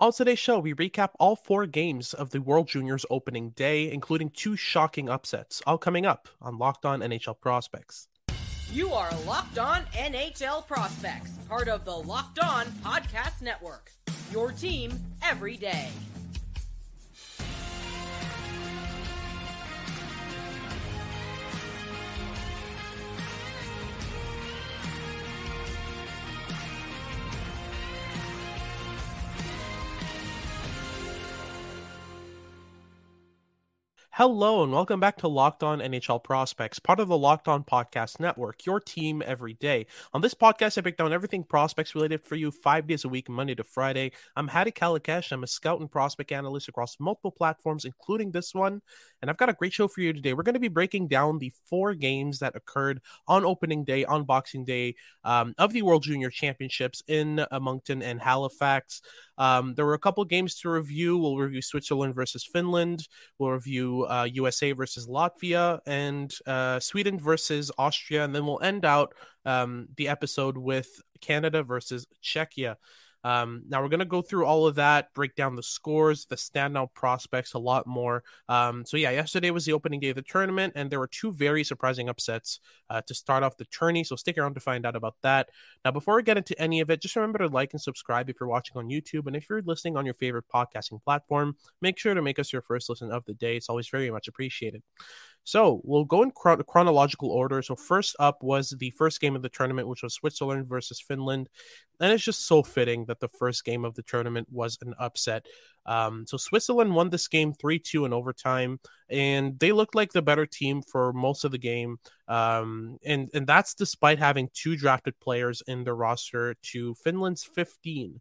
On today's show, we recap all four games of the World Juniors opening day, including two shocking upsets, all coming up on Locked On NHL Prospects. You are Locked On NHL Prospects, part of the Locked On Podcast Network. Your team every day. Hello and welcome back to Locked On NHL Prospects, part of the Locked On Podcast Network, your team every day. On this podcast, I break down everything prospects related for you five days a week, Monday to Friday. I'm Hadi Kalakeche. I'm a scout and prospect analyst across multiple platforms, including this one. And I've got a great show for you today. We're going to be breaking down the four games that occurred on opening day, on Boxing Day um, of the World Junior Championships in uh, Moncton and Halifax. Um, there were a couple games to review. We'll review Switzerland versus Finland. We'll review uh, USA versus Latvia and uh, Sweden versus Austria. And then we'll end out um, the episode with Canada versus Czechia. Um, now we're going to go through all of that, break down the scores, the standout prospects, a lot more. Um, so yeah, yesterday was the opening day of the tournament, and there were two very surprising upsets uh, to start off the tourney. So stick around to find out about that. Now, before we get into any of it, just remember to like and subscribe if you're watching on YouTube, and if you're listening on your favorite podcasting platform, make sure to make us your first listen of the day. It's always very much appreciated. So we'll go in chron- chronological order. So first up was the first game of the tournament, which was Switzerland versus Finland, and it's just so fitting that the first game of the tournament was an upset. Um, so Switzerland won this game three two in overtime, and they looked like the better team for most of the game. Um, and and that's despite having two drafted players in the roster to Finland's fifteen.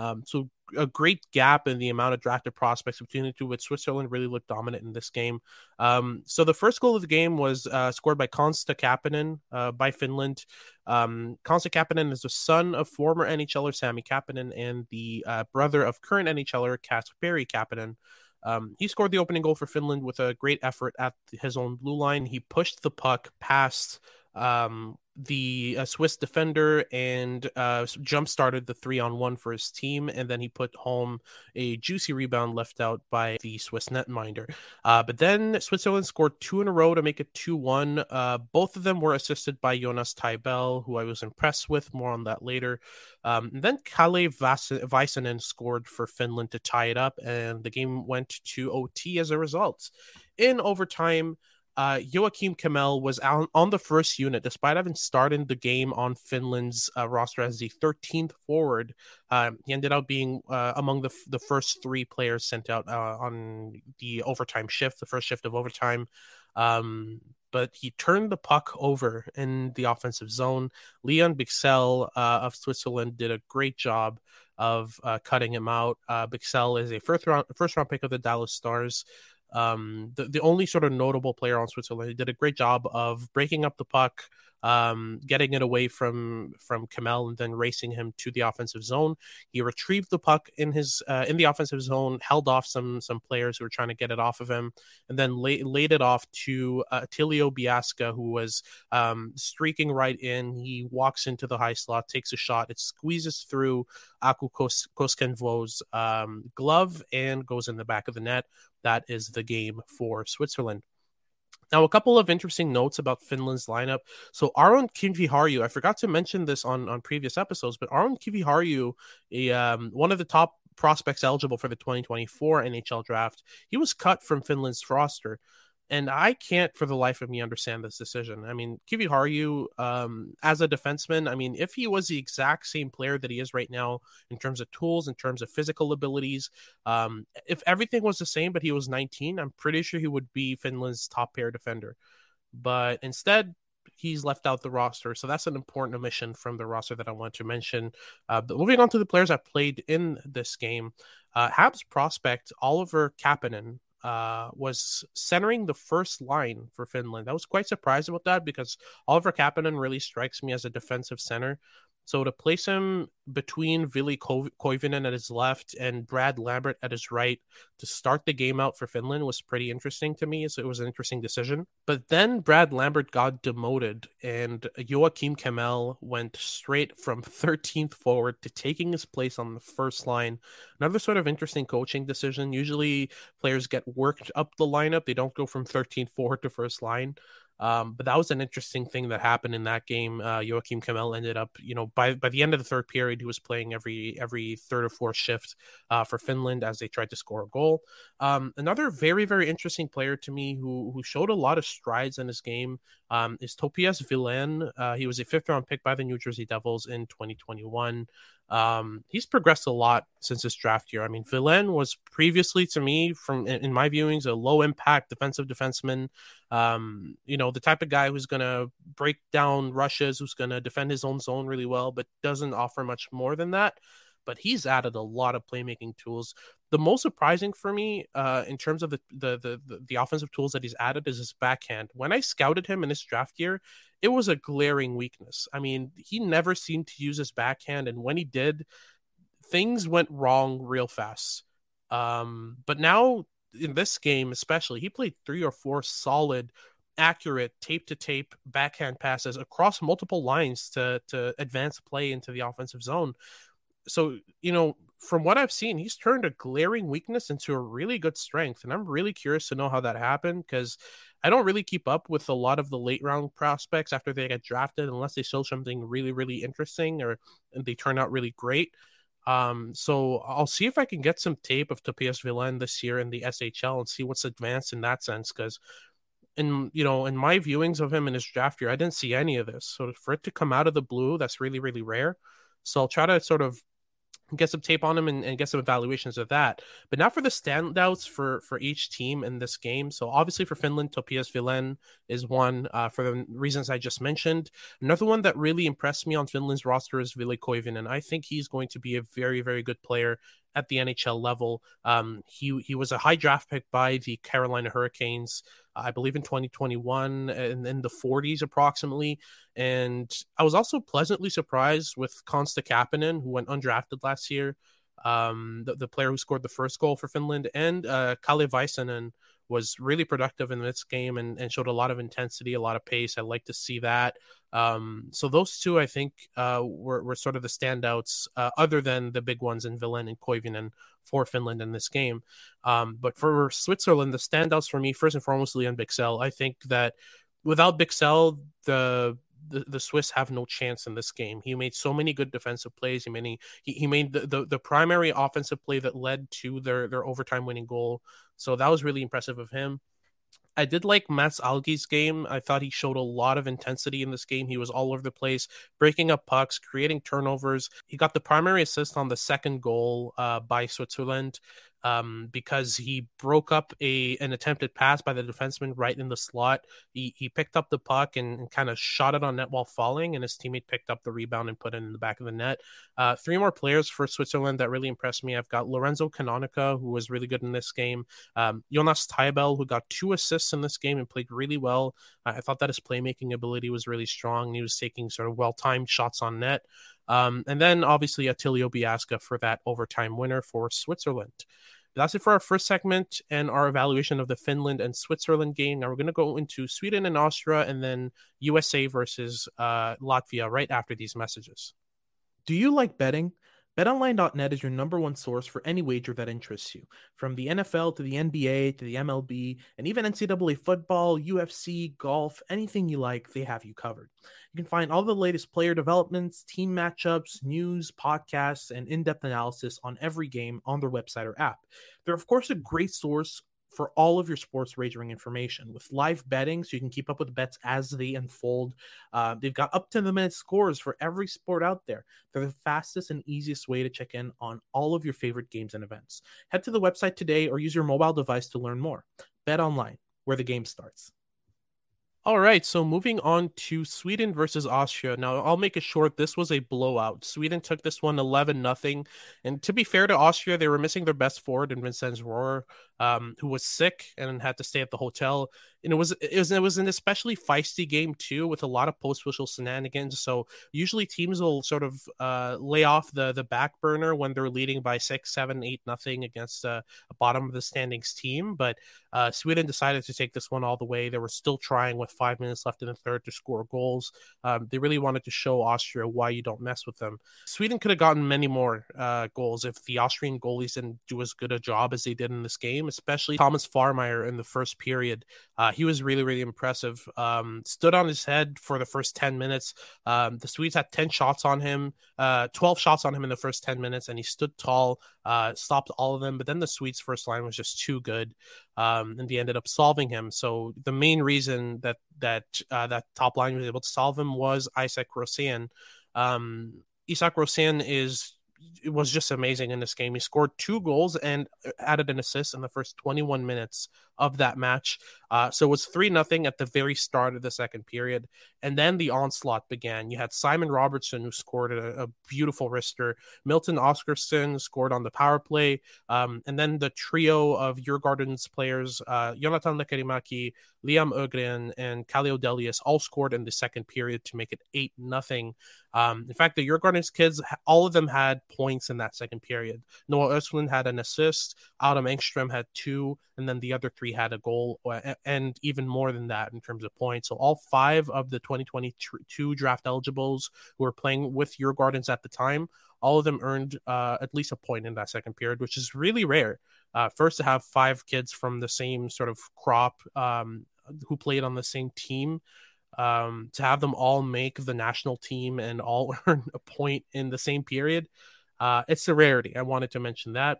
Um, so a great gap in the amount of drafted prospects between the two, but Switzerland really looked dominant in this game. Um, so the first goal of the game was uh, scored by Konsta Kapanen uh, by Finland. Um, Konsta Kapanen is the son of former NHLer Sami Kapanen and the uh, brother of current NHLer Kasperi Kapanen. Um, he scored the opening goal for Finland with a great effort at his own blue line. He pushed the puck past um, the uh, Swiss defender and uh, jump started the three on one for his team, and then he put home a juicy rebound left out by the Swiss netminder. Uh, but then Switzerland scored two in a row to make it 2 1. Uh, both of them were assisted by Jonas Taibel, who I was impressed with. More on that later. Um, then Kalle Väisänen scored for Finland to tie it up, and the game went to OT as a result. In overtime, uh, Joakim Kemell was on, on, the first unit, despite having started the game on Finland's uh, roster as the 13th forward. Uh, he ended up being uh, among the the first three players sent out uh, on the overtime shift, the first shift of overtime. Um, but he turned the puck over in the offensive zone. Lian Bichsel uh, of Switzerland did a great job of cutting him out. Bichsel is a first round first round pick of the Dallas Stars um, the, the only sort of notable player on Switzerland. He did a great job of breaking up the puck, um, getting it away from from Kemell, and then racing him to the offensive zone. He retrieved the puck in his uh, in the offensive zone, held off some some players who were trying to get it off of him, and then laid it off to uh, Tilio Biasca, who was um, streaking right in. He walks into the high slot, takes a shot, it squeezes through Aku Kos- Koskenvuo's um, glove and goes in the back of the net. That is the game for Switzerland. Now, a couple of interesting notes about Finland's lineup. So, Aron Kiviharju, I forgot to mention this on, on previous episodes, but Aron Kiviharju, um, one of the top prospects eligible for the 2024 NHL draft, he was cut from Finland's roster. And I can't for the life of me understand this decision. I mean, Kiviharju, um, as a defenseman, I mean, if he was the exact same player that he is right now in terms of tools, in terms of physical abilities, um, if everything was the same, but he was 19, I'm pretty sure he would be Finland's top pair defender. But instead, he's left out the roster. So that's an important omission from the roster that I want to mention. Uh, but moving on to the players that played in this game, uh, Habs prospect Oliver Kapanen uh, was centering the first line for Finland. I was quite surprised about that because Oliver Kapanen really strikes me as a defensive center. So to place him between Ville Koivunen at his left and Brad Lambert at his right to start the game out for Finland was pretty interesting to me. So it was an interesting decision. But then Brad Lambert got demoted and Joakim Kemell went straight from 13th forward to taking his place on the first line. Another sort of interesting coaching decision. Usually players get worked up the lineup. They don't go from 13th forward to first line. Um, but that was an interesting thing that happened in that game. Uh, Joakim Kemell ended up, you know, by by the end of the third period, he was playing every every third or fourth shift uh, for Finland as they tried to score a goal. Um, another very very interesting player to me who who showed a lot of strides in his game um, is Topias Vilén. Uh, he was a fifth round pick by the New Jersey Devils in 2021. Um, he's progressed a lot since his draft year. I mean, Vilén was previously to me, from in, in my viewings, a low impact defensive defenseman. Um, you know, the type of guy who's going to break down rushes, who's going to defend his own zone really well, but doesn't offer much more than that. But he's added a lot of playmaking tools. The most surprising for me, uh, in terms of the, the the the, offensive tools that he's added, is his backhand. When I scouted him in his draft year, it was a glaring weakness. I mean, he never seemed to use his backhand, and when he did, things went wrong real fast. Um, but now in this game, especially, he played three or four solid, accurate tape to tape backhand passes across multiple lines to to advance play into the offensive zone. So you know, from what I've seen, he's turned a glaring weakness into a really good strength, and I'm really curious to know how that happened because I don't really keep up with a lot of the late round prospects after they get drafted unless they show something really, really interesting or they turn out really great. Um, so I'll see if I can get some tape of Topias Vilén this year in the SHL and see what's advanced in that sense. Because in you know in my viewings of him in his draft year, I didn't see any of this. So for it to come out of the blue, that's really, really rare. So I'll try to sort of get some tape on him and, and, get some evaluations of that. But now for the standouts for for each team in this game. So obviously for Finland, Topias Vilén is one uh, for the reasons I just mentioned. Another one that really impressed me on Finland's roster is Ville Koivunen, and I think he's going to be a very very good player at the NHL level. Um, he he was a high draft pick by the Carolina Hurricanes, I believe in 2021, and in the 40s approximately. And I was also pleasantly surprised with Konsta Kapanen, who went undrafted last year, um, the, the player who scored the first goal for Finland, and uh, Kalle Väisänen was really productive in this game and, and showed a lot of intensity, a lot of pace. I like to see that. Um, so those two, I think, uh, were, were sort of the standouts, uh, other than the big ones in Vilén and Koivunen for Finland in this game. Um, but for Switzerland, the standouts for me, first and foremost, Lian Bichsel. I think that without Bichsel, the the, the Swiss have no chance in this game. He made so many good defensive plays. He made he, he made the, the, the primary offensive play that led to their their overtime winning goal. So that was really impressive of him. I did like Mats Algi's game. I thought he showed a lot of intensity in this game. He was all over the place, breaking up pucks, creating turnovers. He got the primary assist on the second goal uh, by Switzerland um, because he broke up a an attempted pass by the defenseman right in the slot. He he picked up the puck and, and kind of shot it on net while falling, and his teammate picked up the rebound and put it in the back of the net. Uh, three more players for Switzerland that really impressed me. I've got Lorenzo Canonica, who was really good in this game. Um, Jonas Taibel, who got two assists in this game and played really well. I thought that his playmaking ability was really strong. He was taking sort of well timed shots on net. Um, and then obviously Attilio Biasca for that overtime winner for Switzerland. That's it for our first segment and our evaluation of the Finland and Switzerland game. Now we're going to go into Sweden and Austria and then USA versus uh, Latvia right after these messages. Do you like betting? BetOnline.net is your number one source for any wager that interests you. From the NFL to the NBA to the MLB and even NCAA football, UFC, golf, anything you like, they have you covered. You can find all the latest player developments, team matchups, news, podcasts, and in depth analysis on every game on their website or app. They're, of course, a great source for all of your sports wagering information with live betting so you can keep up with bets as they unfold. Uh, they've got up to the minute scores for every sport out there. They're the fastest and easiest way to check in on all of your favorite games and events. Head to the website today or use your mobile device to learn more. Bet online, where the game starts. All right, so moving on to Sweden versus Austria. Now, I'll make it short. This was a blowout. Sweden took this one 11 nothing. And to be fair to Austria, they were missing their best forward in Vincenz Rohrer, um, who was sick and had to stay at the hotel. And it was it was it was an especially feisty game too with a lot of post whistle shenanigans. So usually teams will sort of uh, lay off the the back burner when they're leading by six seven eight nothing against a, a bottom of the standings team. But uh, sweden decided to take this one all the way. They were still trying with five minutes left in the third to score goals. Um, they really wanted to show austria why you don't mess with them. Sweden could have gotten many more uh, goals if the austrian goalies didn't do as good a job as they did in this game especially thomas farmeyer in the first period uh, he was really, really impressive. Um, stood on his head for the first 10 minutes. Um, the Swedes had 10 shots on him, uh, 12 shots on him in the first 10 minutes, and he stood tall, uh, stopped all of them. But then the Swedes' first line was just too good, um, and they ended up solving him. So the main reason that that uh, that top line was able to solve him was Isak Rosén. Um, Isak Rosén is it was just amazing in this game. He scored two goals and uh, added an assist in the first 21 minutes of that match. Uh, so it was 3 nothing at the very start of the second period. And then the onslaught began. You had Simon Robertson, who scored a, a beautiful wrister. Milton Oscarson scored on the power play. Um, and then the trio of Djurgårdens players, uh, Jonathan Lekkerimäki, Liam Ögren, and Calle Odelius, all scored in the second period to make it 8 nothing. Um, in fact, the Djurgårdens kids, all of them had points in that second period. Noah Östlund had an assist, Adam Engström had two, and then the other three had a goal, and even more than that in terms of points. So all five of the 2022 draft eligibles who were playing with Djurgårdens at the time, all of them earned uh, at least a point in that second period, which is really rare. Uh, first to have five kids from the same sort of crop um, who played on the same team um, to have them all make the national team and all earn a point in the same period. Uh, it's a rarity. I wanted to mention that.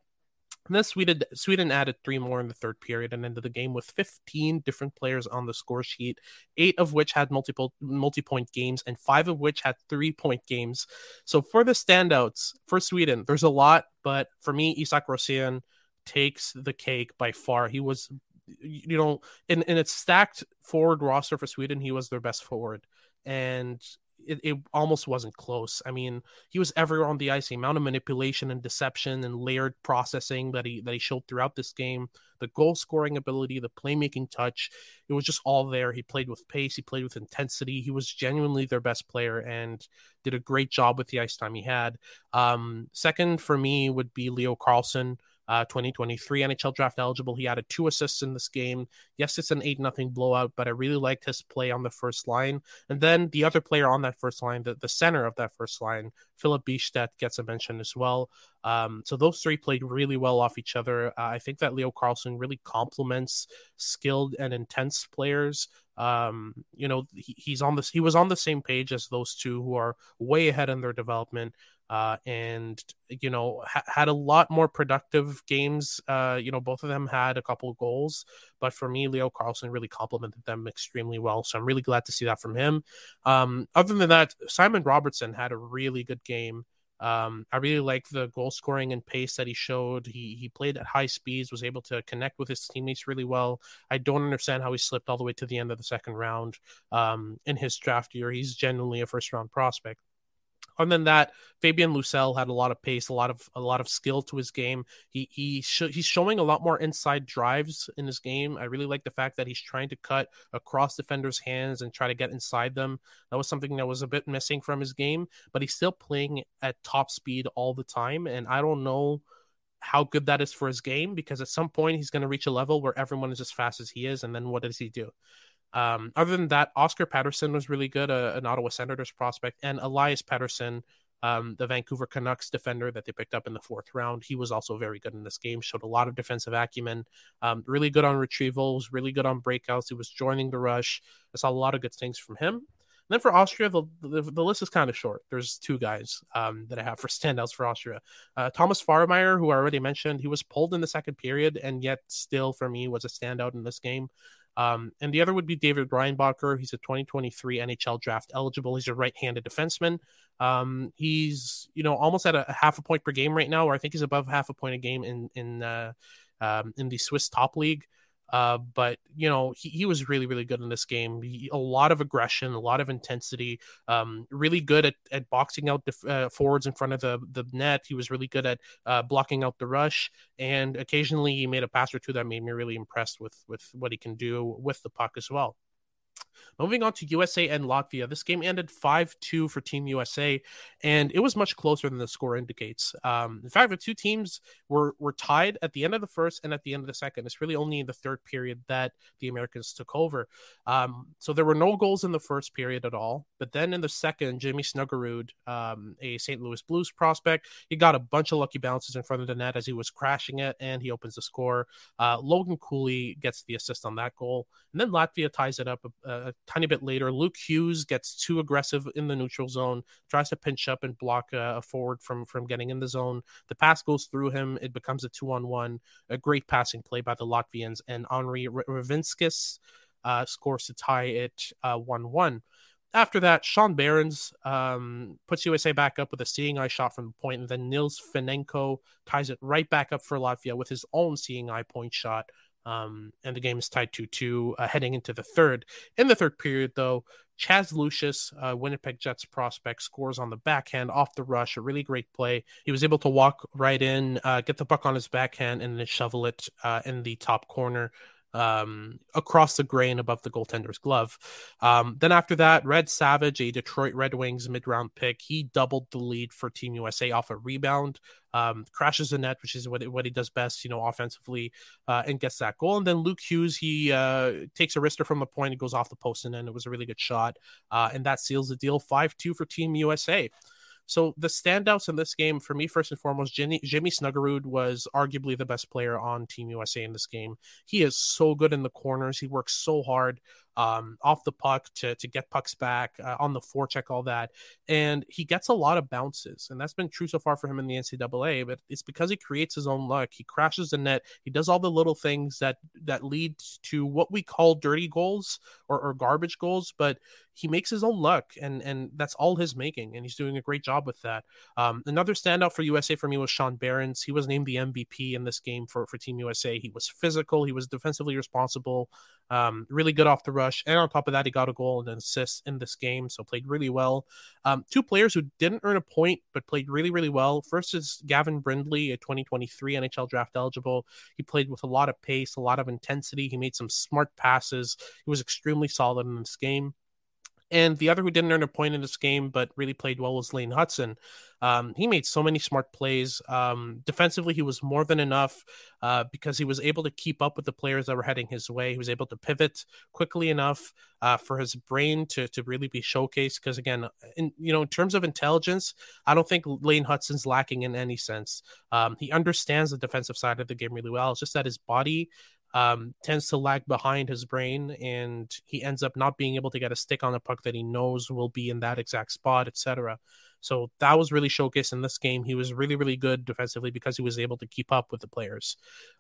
Then Sweden Sweden added three more in the third period and ended the game with 15 different players on the score sheet, eight of which had multiple multi-point games and five of which had three-point games. So for the standouts for Sweden, there's a lot, but for me, Isak Rosén takes the cake by far. He was you know, in, in its stacked forward roster for Sweden, he was their best forward. And it, it, almost wasn't close. I mean, he was everywhere on the ice. The amount of manipulation and deception and layered processing that he that he showed throughout this game, the goal scoring ability, the playmaking touch, it was just all there. He played with pace, he played with intensity. He was genuinely their best player and did a great job with the ice time he had. Um, second for me would be Leo Carlsson uh, 2023 NHL draft eligible. He added two assists in this game. Yes, it's an 8 nothing blowout, but I really liked his play on the first line. And then the other player on that first line, the, the center of that first line, Filip Bystedt, gets a mention as well. Um, so those three played really well off each other. Uh, I think that Leo Carlsson really complements skilled and intense players. Um, you know, he, he's on this. He was on the same page as those two who are way ahead in their development uh, and you know ha- had a lot more productive games. Uh, you know, both of them had a couple of goals, but for me, Leo Carlsson really complemented them extremely well. So I'm really glad to see that from him. Um, other than that, Simon Robertson had a really good game. Um, I really like the goal scoring and pace that he showed. He he played at high speeds, was able to connect with his teammates really well. I don't understand how he slipped all the way to the end of the second round um, in his draft year. He's genuinely a first round prospect. Other than that, Fabian Lysell had a lot of pace, a lot of a lot of skill to his game. He he sh- he's showing a lot more inside drives in his game. I really like the fact that he's trying to cut across defenders' hands and try to get inside them. That was something that was a bit missing from his game, but he's still playing at top speed all the time. And I don't know how good that is for his game because at some point he's going to reach a level where everyone is as fast as he is, and then what does he do? Um, other than that, Oskar Pettersson was really good, uh, an Ottawa Senators prospect, and Elias Pettersson, um, the Vancouver Canucks defender that they picked up in the fourth round. He was also very good in this game, showed a lot of defensive acumen, um, really good on retrievals, really good on breakouts. He was joining the rush. I saw a lot of good things from him. And then for Austria, the, the, the list is kind of short. There's two guys um, that I have for standouts for Austria. Uh, Thomas Farmeyer, who I already mentioned, he was pulled in the second period, and yet still for me was a standout in this game. Um, and the other would be David Reinbacher. He's a 2023 NHL draft eligible. He's a right-handed defenseman. Um, he's you know almost at a, half a point per game right now, or I think he's above half a point a game in in uh, um, in the Swiss top league. Uh, but you know he, he was really really good in this game. He, a lot of aggression, a lot of intensity. Um, really good at, at boxing out the uh, forwards in front of the the net. He was really good at uh, blocking out the rush, and occasionally he made a pass or two that made me really impressed with with what he can do with the puck as well. Moving on to USA and Latvia, this game ended 5 2 for Team USA, and it was much closer than the score indicates. Um, in fact, the two teams were, were tied at the end of the first and at the end of the second. It's really only in the third period that the Americans took over. Um, so there were no goals in the first period at all. But then in the second, Jimmy Snuggerud, um, a St. Louis Blues prospect, he got a bunch of lucky bounces in front of the net as he was crashing it, and he opens the score. Uh, Logan Cooley gets the assist on that goal. And then Latvia ties it up a, a tiny bit later. Luke Hughes gets too aggressive in the neutral zone, tries to pinch up and block a, a forward from from getting in the zone. The pass goes through him. It becomes a two on one. A great passing play by the Latvians, and Henri Ravinskis uh, scores to tie it uh, one uh, one. After that, Sean Behrens um, puts USA back up with a seeing eye shot from the point, and then Nils Fanenko ties it right back up for Latvia with his own seeing eye point shot. Um, and the game is tied 2 2 uh, heading into the third. In the third period, though, Chaz Lucius, uh, Winnipeg Jets prospect, scores on the backhand off the rush. A really great play. He was able to walk right in, uh, get the puck on his backhand, and then shovel it uh, in the top corner um, across the grain above the goaltender's glove. Um, then after that, Red Savage, a Detroit Red Wings mid round pick, he doubled the lead for Team USA off a rebound, um, crashes the net, which is what, what he does best, you know, offensively, uh, and gets that goal. And then Luke Hughes, he uh, takes a wrister from the point, it goes off the post, and then it was a really good shot. Uh, and that seals the deal 5 2 for Team USA. So the standouts in this game for me, first and foremost, Jimmy, Jimmy Snuggerud was arguably the best player on Team USA in this game. He is so good in the corners. He works so hard um, off the puck to, to get pucks back uh, on the forecheck, all that. And he gets a lot of bounces. And that's been true so far for him in the NCAA, but it's because he creates his own luck. He crashes the net. He does all the little things that, that lead to what we call dirty goals or, or garbage goals, but he makes his own luck and, and that's all his making. And he's doing a great job with that. Um, another standout for USA for me was Sean Behrens. He was named the MVP in this game for, for Team USA. He was physical. He was defensively responsible. Um, really good off the rush, and on top of that, he got a goal and an assist in this game, so played really well. Um, two players who didn't earn a point but played really, really well. First is Gavin Brindley, a 2023 NHL draft eligible. He played with a lot of pace, a lot of intensity. He made some smart passes. He was extremely solid in this game. And the other who didn't earn a point in this game but really played well was Lane Hutson. Um, he made so many smart plays. Um, defensively, he was more than enough uh, because he was able to keep up with the players that were heading his way. He was able to pivot quickly enough uh, for his brain to to really be showcased. Because again, in you know, in terms of intelligence, I don't think Lane Hutson's lacking in any sense. Um, he understands the defensive side of the game really well. It's just that his body um, tends to lag behind his brain and he ends up not being able to get a stick on the puck that he knows will be in that exact spot, etc. So that was really showcased in this game. He was really, really good defensively because he was able to keep up with the players.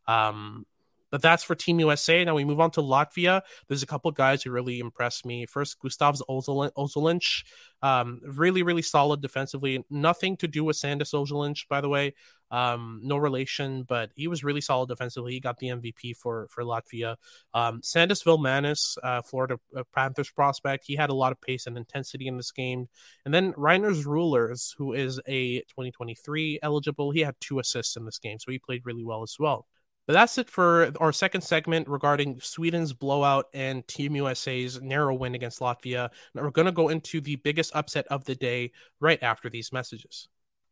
Um, but that's for Team USA. Now we move on to Latvia. There's a couple guys who really impressed me. First, Gustavs Ozolinsh, um, really, really solid defensively. Nothing to do with Sandis Ozolinsh, by the way. Um, no relation, but he was really solid defensively. He got the MVP for for Latvia. Um, Sandis Vilmanis, uh, Florida uh, Panthers prospect, he had a lot of pace and intensity in this game. And then Rainers Rullers, who is a 2023 eligible, he had two assists in this game, so he played really well as well. But that's it for our second segment regarding Sweden's blowout and Team USA's narrow win against Latvia. We're going to go into the biggest upset of the day right after these messages.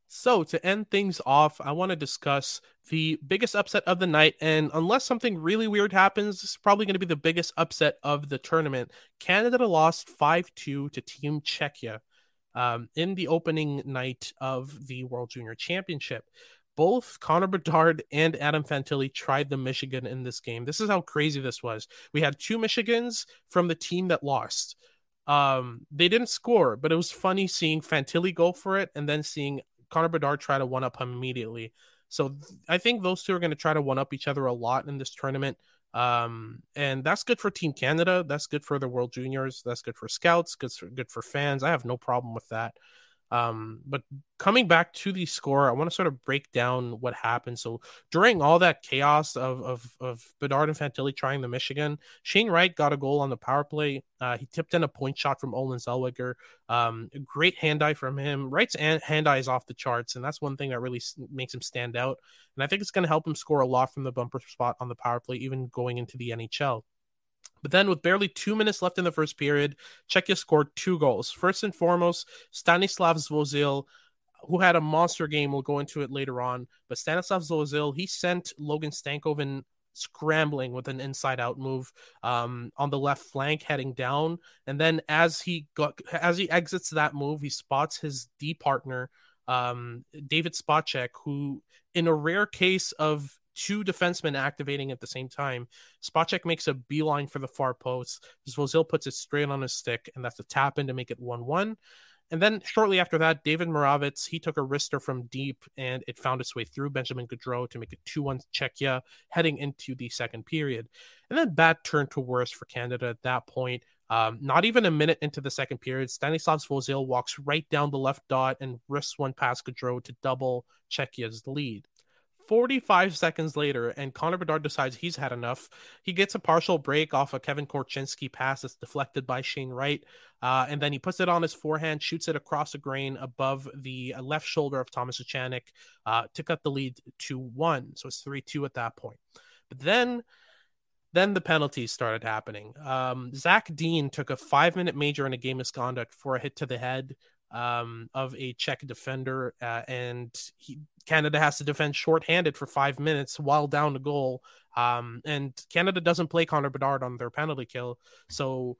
So, to end things off, I want to discuss the biggest upset of the night. And unless something really weird happens, it's probably going to be the biggest upset of the tournament. Canada lost 5 2 to Team Czechia um, in the opening night of the World Junior Championship. Both Connor Bedard and Adam Fantilli tried the Michigan in this game. This is how crazy this was. We had two Michigans from the team that lost. Um, they didn't score, but it was funny seeing Fantilli go for it and then seeing Connor Bedard try to one up him immediately. So I think those two are going to try to one up each other a lot in this tournament. Um, and that's good for Team Canada. That's good for the World Juniors. That's good for scouts. Good for good for fans. I have no problem with that. Um, but coming back to the score, I want to sort of break down what happened. So during all that chaos of of of Bedard and Fantilli trying the Michigan, Shane Wright got a goal on the power play. Uh, he tipped in a point shot from Olin Zellweger. Um, great hand eye from him. Wright's hand eye is off the charts, and that's one thing that really makes him stand out. And I think it's going to help him score a lot from the bumper spot on the power play, even going into the NHL. But then, with barely two minutes left in the first period, Czechia scored two goals. First and foremost, Stanislav Svozil, who had a monster game. We'll go into it later on. But Stanislav Svozil, he sent Logan Stankoven scrambling with an inside out move um, on the left flank heading down and then as he got as he exits that move he spots his d partner um, david spacek who in a rare case of two defensemen activating at the same time. Spacek makes a beeline for the far post. Svozil puts it straight on his stick, and that's a tap in to make it 1 1. And then shortly after that, David Moravitz, he took a wrister from deep and it found its way through Benjamin Gaudreau to make it 2 1 Czechia heading into the second period. And then bad turned to worse for Canada at that point. Um, not even a minute into the second period, Stanislav Svozil walks right down the left dot and wrists one past Gaudreau to double Czechia's lead. 45 seconds later, and Connor Bedard decides he's had enough. He gets a partial break off a Kevin Korchinski pass that's deflected by Shane Wright. Uh, and then he puts it on his forehand, shoots it across the grain above the left shoulder of Thomas Vachanek uh, to cut the lead to one. So it's 3 2 at that point. But then. Then the penalties started happening. Um, Zach Dean took a five minute major in a game misconduct for a hit to the head um, of a Czech defender, uh, and he, Canada has to defend shorthanded for five minutes while down the goal. Um, and Canada doesn't play Connor Bedard on their penalty kill, so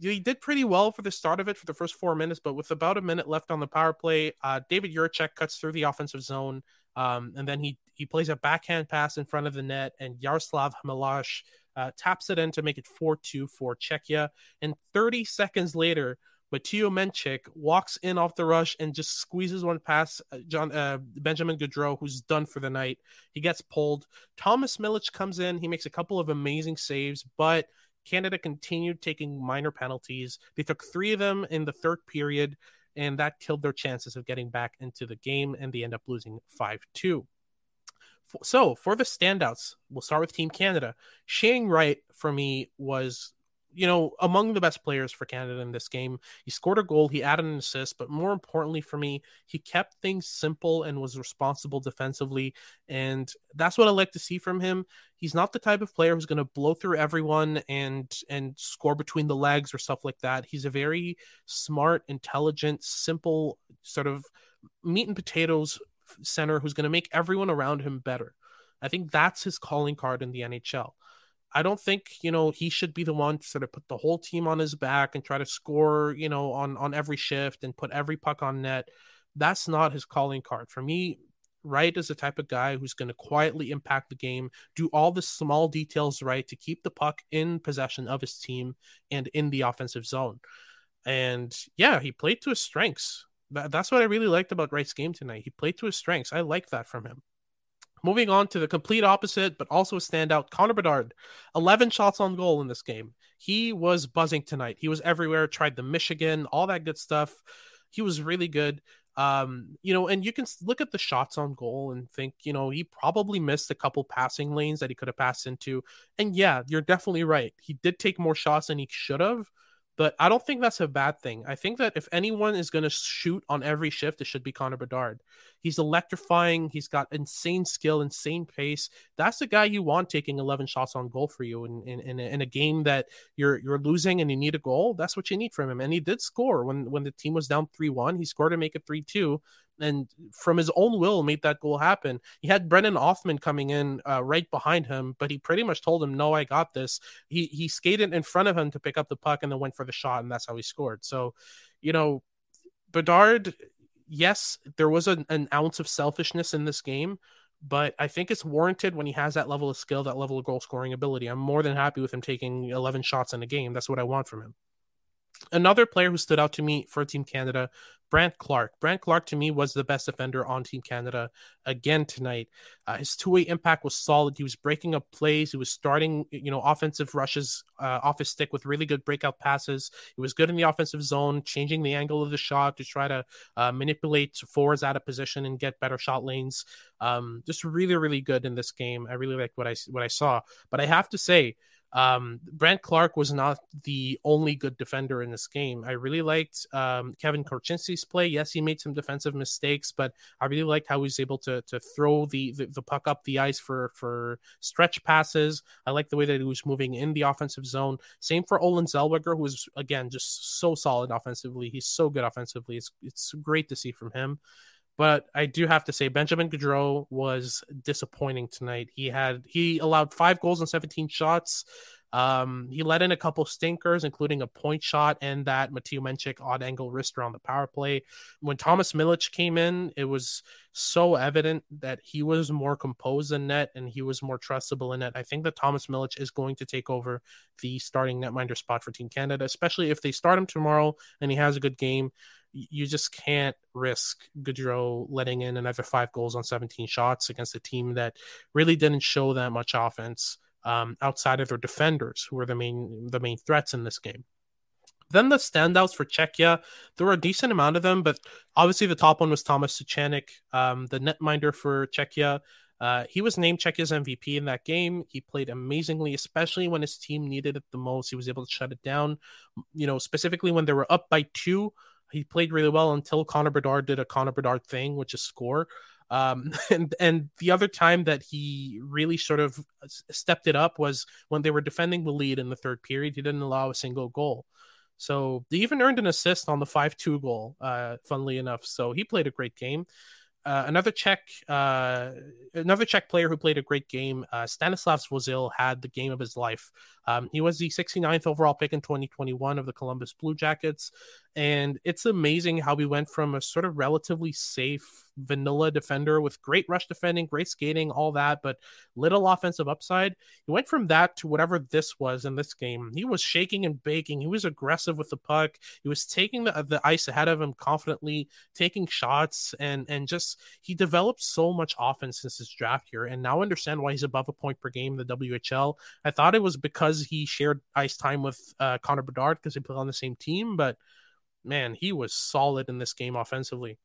he did pretty well for the start of it for the first four minutes. But with about a minute left on the power play, uh, David Jiricek cuts through the offensive zone, um, and then he he plays a backhand pass in front of the net, and Yaroslav Hamalash uh, taps it in to make it 4 2 for Czechia. And 30 seconds later, Mateo Menchik walks in off the rush and just squeezes one past uh, John uh, Benjamin Gaudreau, who's done for the night. He gets pulled. Thomas Milic comes in. He makes a couple of amazing saves, but Canada continued taking minor penalties. They took three of them in the third period, and that killed their chances of getting back into the game, and they end up losing 5 2. So, for the standouts, we'll start with Team Canada. Shane Wright, for me, was you know, among the best players for Canada in this game. He scored a goal, he added an assist, but more importantly for me, he kept things simple and was responsible defensively. And that's what I like to see from him. He's not the type of player who's going to blow through everyone and and score between the legs or stuff like that. He's a very smart, intelligent, simple sort of meat and potatoes center who's going to make everyone around him better. I think that's his calling card in the NHL. I don't think you know he should be the one to sort of put the whole team on his back and try to score you know on on every shift and put every puck on net. That's not his calling card for me. Wright is the type of guy who's going to quietly impact the game, do all the small details right to keep the puck in possession of his team and in the offensive zone. And yeah, he played to his strengths. That's what I really liked about Wright's game tonight. He played to his strengths. I like that from him. Moving on to the complete opposite, but also a standout, Connor Bedard. 11 shots on goal in this game. He was buzzing tonight. He was everywhere, tried the Michigan, all that good stuff. He was really good. Um, you know, and you can look at the shots on goal and think, you know, he probably missed a couple passing lanes that he could have passed into. And yeah, you're definitely right. He did take more shots than he should have but I don't think that's a bad thing. I think that if anyone is going to shoot on every shift, it should be Connor Bedard. He's electrifying. He's got insane skill, insane pace. That's the guy you want taking 11 shots on goal for you in, in, in, a, in a game that you're you're losing and you need a goal. That's what you need from him. And he did score when when the team was down 3 1. He scored to make it 3 2 and from his own will made that goal happen. He had Brennan Othmann coming in uh, right behind him, but he pretty much told him, "No, I got this." He he skated in front of him to pick up the puck and then went for the shot, and that's how he scored. So, you know, Bedard, yes, there was an, an ounce of selfishness in this game, but I think it's warranted when he has that level of skill, that level of goal scoring ability. I'm more than happy with him taking 11 shots in a game. That's what I want from him. Another player who stood out to me for Team Canada Brandt Clarke. Brandt Clarke to me was the best defender on Team Canada again tonight. Uh, his two way impact was solid. He was breaking up plays. He was starting, you know, offensive rushes uh, off his stick with really good breakout passes. He was good in the offensive zone, changing the angle of the shot to try to uh, manipulate forwards out of position and get better shot lanes. Um, just really, really good in this game. I really like what I what I saw. But I have to say, um, Brandt Clarke was not the only good defender in this game. I really liked um, Kevin Korchinski's play. Yes, he made some defensive mistakes, but I really liked how he was able to to throw the, the, the puck up the ice for for stretch passes. I like the way that he was moving in the offensive zone. Same for Olin Zellweger, who was again just so solid offensively. He's so good offensively. It's it's great to see from him. But I do have to say Benjamin Gaudreau was disappointing tonight. He had he allowed five goals and 17 shots. Um, he let in a couple stinkers, including a point shot and that Matthew Menchik odd angle wrister on the power play. When Thomas Milic came in, it was so evident that he was more composed in net and he was more trustable in net. I think that Thomas Milic is going to take over the starting netminder spot for Team Canada, especially if they start him tomorrow and he has a good game you just can't risk Gaudreau letting in another five goals on 17 shots against a team that really didn't show that much offense um, outside of their defenders, who were the main the main threats in this game. Then the standouts for Czechia, there were a decent amount of them, but obviously the top one was Thomas Suchanek, um, the netminder for Czechia. Uh, he was named Czechia's MVP in that game. He played amazingly, especially when his team needed it the most. He was able to shut it down. You know, specifically when they were up by two, he played really well until Connor Bedard did a Connor Bedard thing, which is score. Um, and and the other time that he really sort of stepped it up was when they were defending the lead in the third period. He didn't allow a single goal. So they even earned an assist on the 5 2 goal, uh, funnily enough. So he played a great game. Uh, another Czech, uh, another Czech player who played a great game, uh, Stanislav Svozil, had the game of his life. Um, he was the 69th overall pick in 2021 of the Columbus Blue Jackets. And it's amazing how we went from a sort of relatively safe vanilla defender with great rush defending, great skating, all that, but little offensive upside. He went from that to whatever this was in this game. He was shaking and baking. He was aggressive with the puck. He was taking the, the ice ahead of him confidently, taking shots, and and just he developed so much offense since his draft year. And now understand why he's above a point per game in the WHL. I thought it was because he shared ice time with uh, Connor Bedard because they play on the same team, but man, he was solid in this game offensively.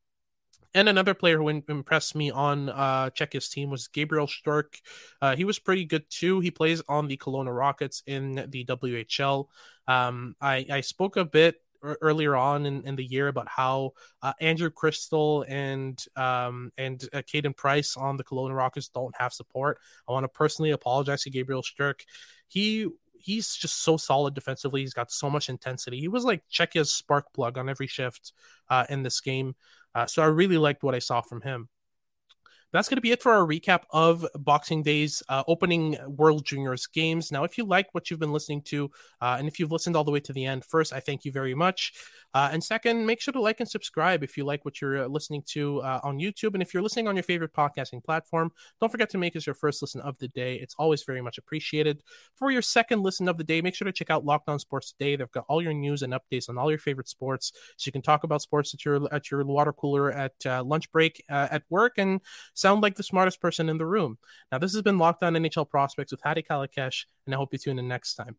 And another player who impressed me on uh, Czechia's team was Gabriel Szturc. Uh, he was pretty good too. He plays on the Kelowna Rockets in the WHL. Um, I, I spoke a bit earlier on in, in the year about how uh, Andrew Cristall and um, and uh, Caden Price on the Kelowna Rockets don't have support. I want to personally apologize to Gabriel Szturc. He he's just so solid defensively. He's got so much intensity. He was like Czechia's spark plug on every shift uh, in this game. Uh, so I really liked what I saw from him that's going to be it for our recap of Boxing Day's uh, opening World Juniors games. Now, if you like what you've been listening to, uh, and if you've listened all the way to the end, first, I thank you very much. Uh, and second, make sure to like and subscribe if you like what you're uh, listening to uh, on YouTube. And if you're listening on your favorite podcasting platform, don't forget to make us your first listen of the day. It's always very much appreciated. For your second listen of the day, make sure to check out Locked On Sports Today. They've got all your news and updates on all your favorite sports, so you can talk about sports at your at your water cooler at uh, lunch break at work and sound like the smartest person in the room. Now, this has been Locked On NHL Prospects with Hadi Kalakeche, and I hope you tune in next time.